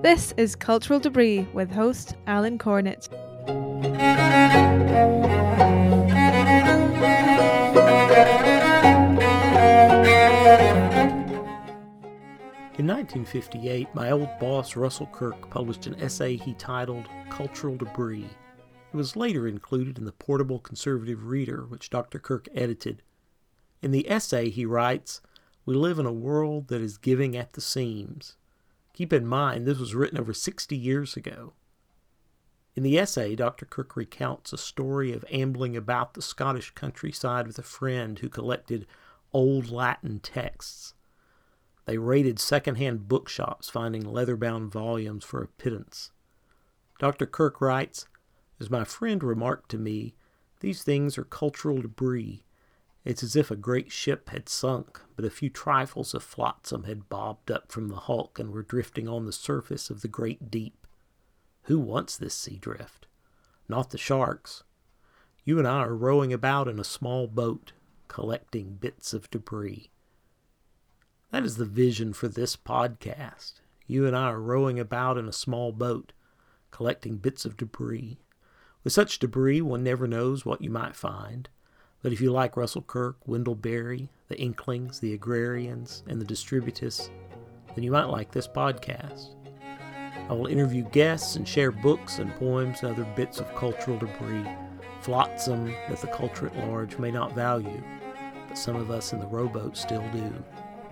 This is Cultural Debris with host Alan Cornett. In 1958, my old boss Russell Kirk published an essay he titled Cultural Debris. It was later included in the Portable Conservative Reader, which Dr. Kirk edited. In the essay, he writes, We live in a world that is giving at the seams. Keep in mind, this was written over 60 years ago. In the essay, Dr. Kirk recounts a story of ambling about the Scottish countryside with a friend who collected old Latin texts. They raided second-hand bookshops, finding leather-bound volumes for a pittance. Dr. Kirk writes, As my friend remarked to me, these things are cultural debris. It's as if a great ship had sunk, but a few trifles of flotsam had bobbed up from the hulk and were drifting on the surface of the great deep. Who wants this sea drift? Not the sharks. You and I are rowing about in a small boat, collecting bits of debris. That is the vision for this podcast. You and I are rowing about in a small boat, collecting bits of debris. With such debris, one never knows what you might find. But if you like Russell Kirk, Wendell Berry, the Inklings, the Agrarians, and the Distributists, then you might like this podcast. I will interview guests and share books and poems and other bits of cultural debris, flotsam that the culture at large may not value, but some of us in the rowboat still do.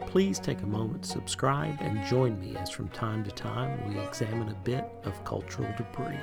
Please take a moment to subscribe and join me as from time to time we examine a bit of cultural debris.